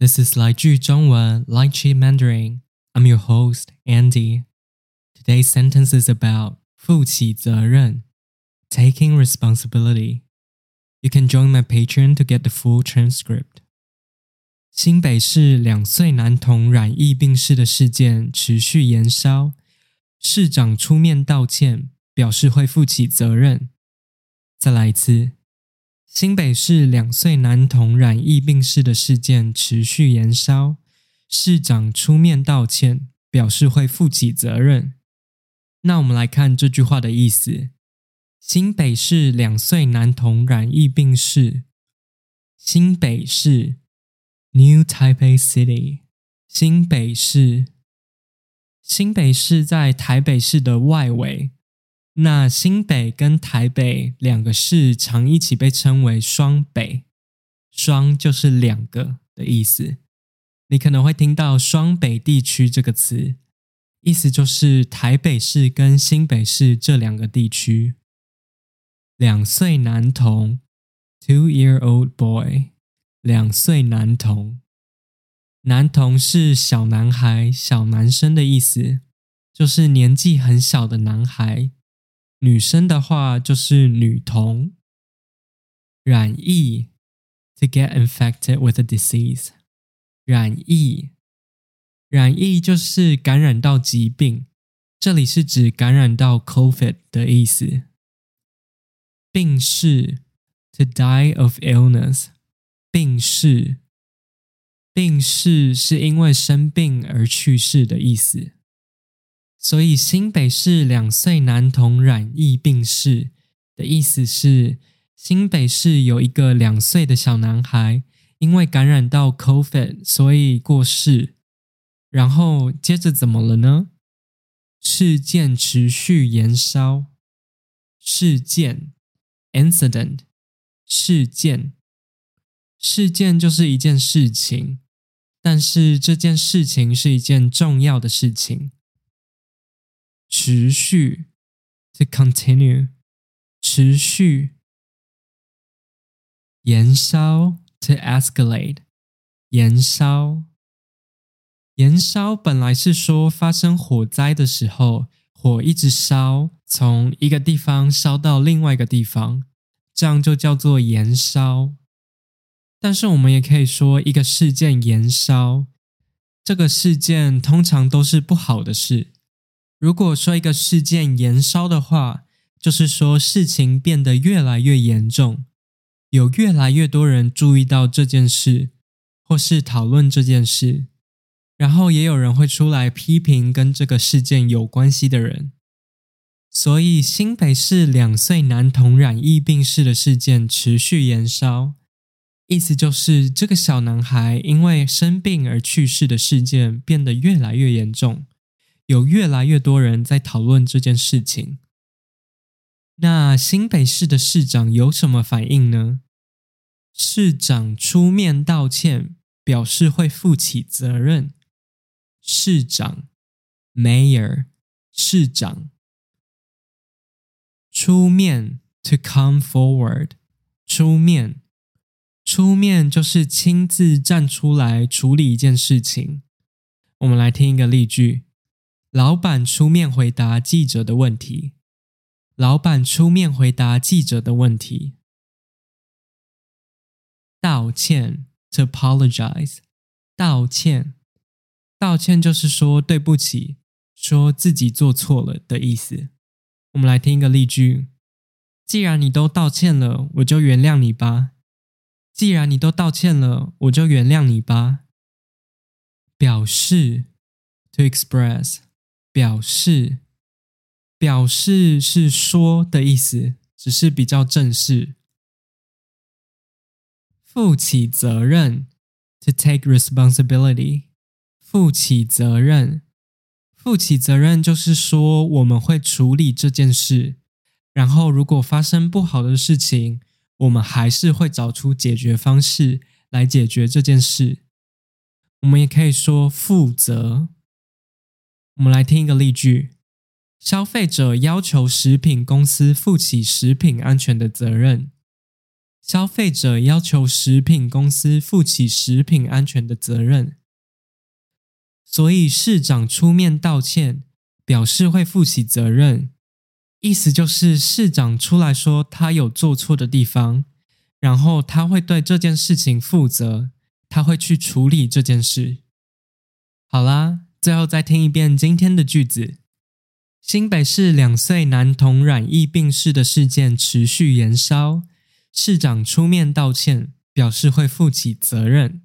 This is 来句中文 Lychee Mandarin. I'm your host, Andy. Today's sentence is about 负起责任 taking responsibility. You can join my Patreon to get the full transcript. 新北市两岁男童染疫病逝的事件持续延烧，市长出面道歉，表示会负起责任。再来一次。 新北市两岁男童染疫病逝的事件持续延烧，市长出面道歉，表示会负起责任。那我们来看这句话的意思：新北市两岁男童染疫病逝。新北市 （New Taipei City），新北市，新北市在台北市的外围。那新北跟台北两个市常一起被称为双北，双就是两个的意思。你可能会听到双北地区这个词，意思就是台北市跟新北市这两个地区。两岁男童，two-year-old boy，两岁男童，男童是小男孩、小男生的意思，就是年纪很小的男孩。女生的话就是女童，染疫，to get infected with a disease，染疫，染疫就是感染到疾病，这里是指感染到 COVID 的意思。病逝，to die of illness，病逝，病逝是因为生病而去世的意思。所以，新北市两岁男童染疫病逝的意思是，新北市有一个两岁的小男孩因为感染到 COVID，所以过世。然后接着怎么了呢？事件持续延烧。事件 （incident） 事件，事件就是一件事情，但是这件事情是一件重要的事情。持续，to continue，持续，燃烧，to escalate，燃烧，燃烧本来是说发生火灾的时候，火一直烧，从一个地方烧到另外一个地方，这样就叫做燃烧。但是我们也可以说一个事件燃烧，这个事件通常都是不好的事。如果说一个事件延烧的话，就是说事情变得越来越严重，有越来越多人注意到这件事，或是讨论这件事，然后也有人会出来批评跟这个事件有关系的人。所以新北市两岁男童染疫病逝的事件持续延烧，意思就是这个小男孩因为生病而去世的事件变得越来越严重。有越来越多人在讨论这件事情。那新北市的市长有什么反应呢？市长出面道歉，表示会负起责任。市长，Mayor，市长出面，to come forward，出面，出面就是亲自站出来处理一件事情。我们来听一个例句。老板出面回答记者的问题。老板出面回答记者的问题。道歉，to apologize。道歉，道歉就是说对不起，说自己做错了的意思。我们来听一个例句：既然你都道歉了，我就原谅你吧。既然你都道歉了，我就原谅你吧。表示，to express。表示，表示是说的意思，只是比较正式。负起责任，to take responsibility。负起责任，负起责任就是说我们会处理这件事，然后如果发生不好的事情，我们还是会找出解决方式来解决这件事。我们也可以说负责。我们来听一个例句：消费者要求食品公司负起食品安全的责任。消费者要求食品公司负起食品安全的责任，所以市长出面道歉，表示会负起责任。意思就是市长出来说他有做错的地方，然后他会对这件事情负责，他会去处理这件事。好啦，最后再听一遍今天的句子：新北市两岁男童染疫病逝的事件持续延烧。市长出面道歉，表示会负起责任。